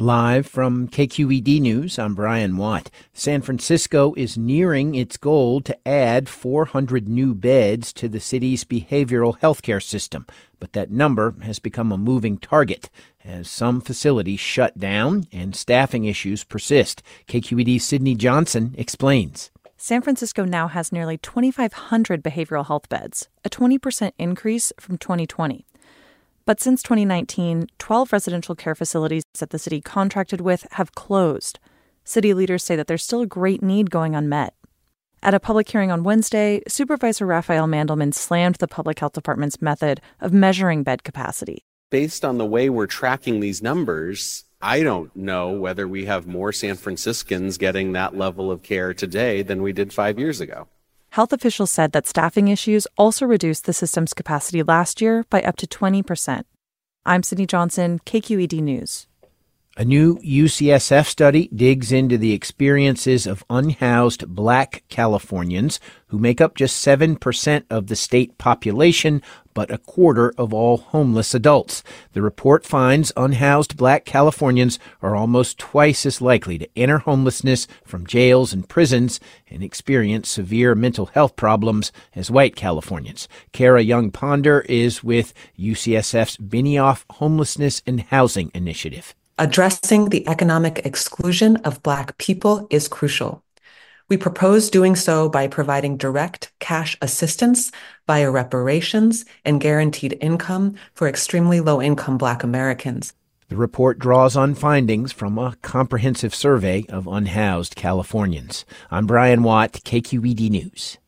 Live from KQED News, I'm Brian Watt. San Francisco is nearing its goal to add 400 new beds to the city's behavioral health care system, but that number has become a moving target as some facilities shut down and staffing issues persist. KQED's Sydney Johnson explains. San Francisco now has nearly 2,500 behavioral health beds, a 20% increase from 2020. But since 2019, 12 residential care facilities that the city contracted with have closed. City leaders say that there's still a great need going unmet. At a public hearing on Wednesday, Supervisor Rafael Mandelman slammed the Public Health Department's method of measuring bed capacity. Based on the way we're tracking these numbers, I don't know whether we have more San Franciscans getting that level of care today than we did five years ago. Health officials said that staffing issues also reduced the system's capacity last year by up to 20%. I'm Sydney Johnson, KQED News. A new UCSF study digs into the experiences of unhoused black Californians who make up just 7% of the state population, but a quarter of all homeless adults. The report finds unhoused black Californians are almost twice as likely to enter homelessness from jails and prisons and experience severe mental health problems as white Californians. Kara Young Ponder is with UCSF's Benioff Homelessness and Housing Initiative. Addressing the economic exclusion of Black people is crucial. We propose doing so by providing direct cash assistance via reparations and guaranteed income for extremely low income Black Americans. The report draws on findings from a comprehensive survey of unhoused Californians. I'm Brian Watt, KQED News.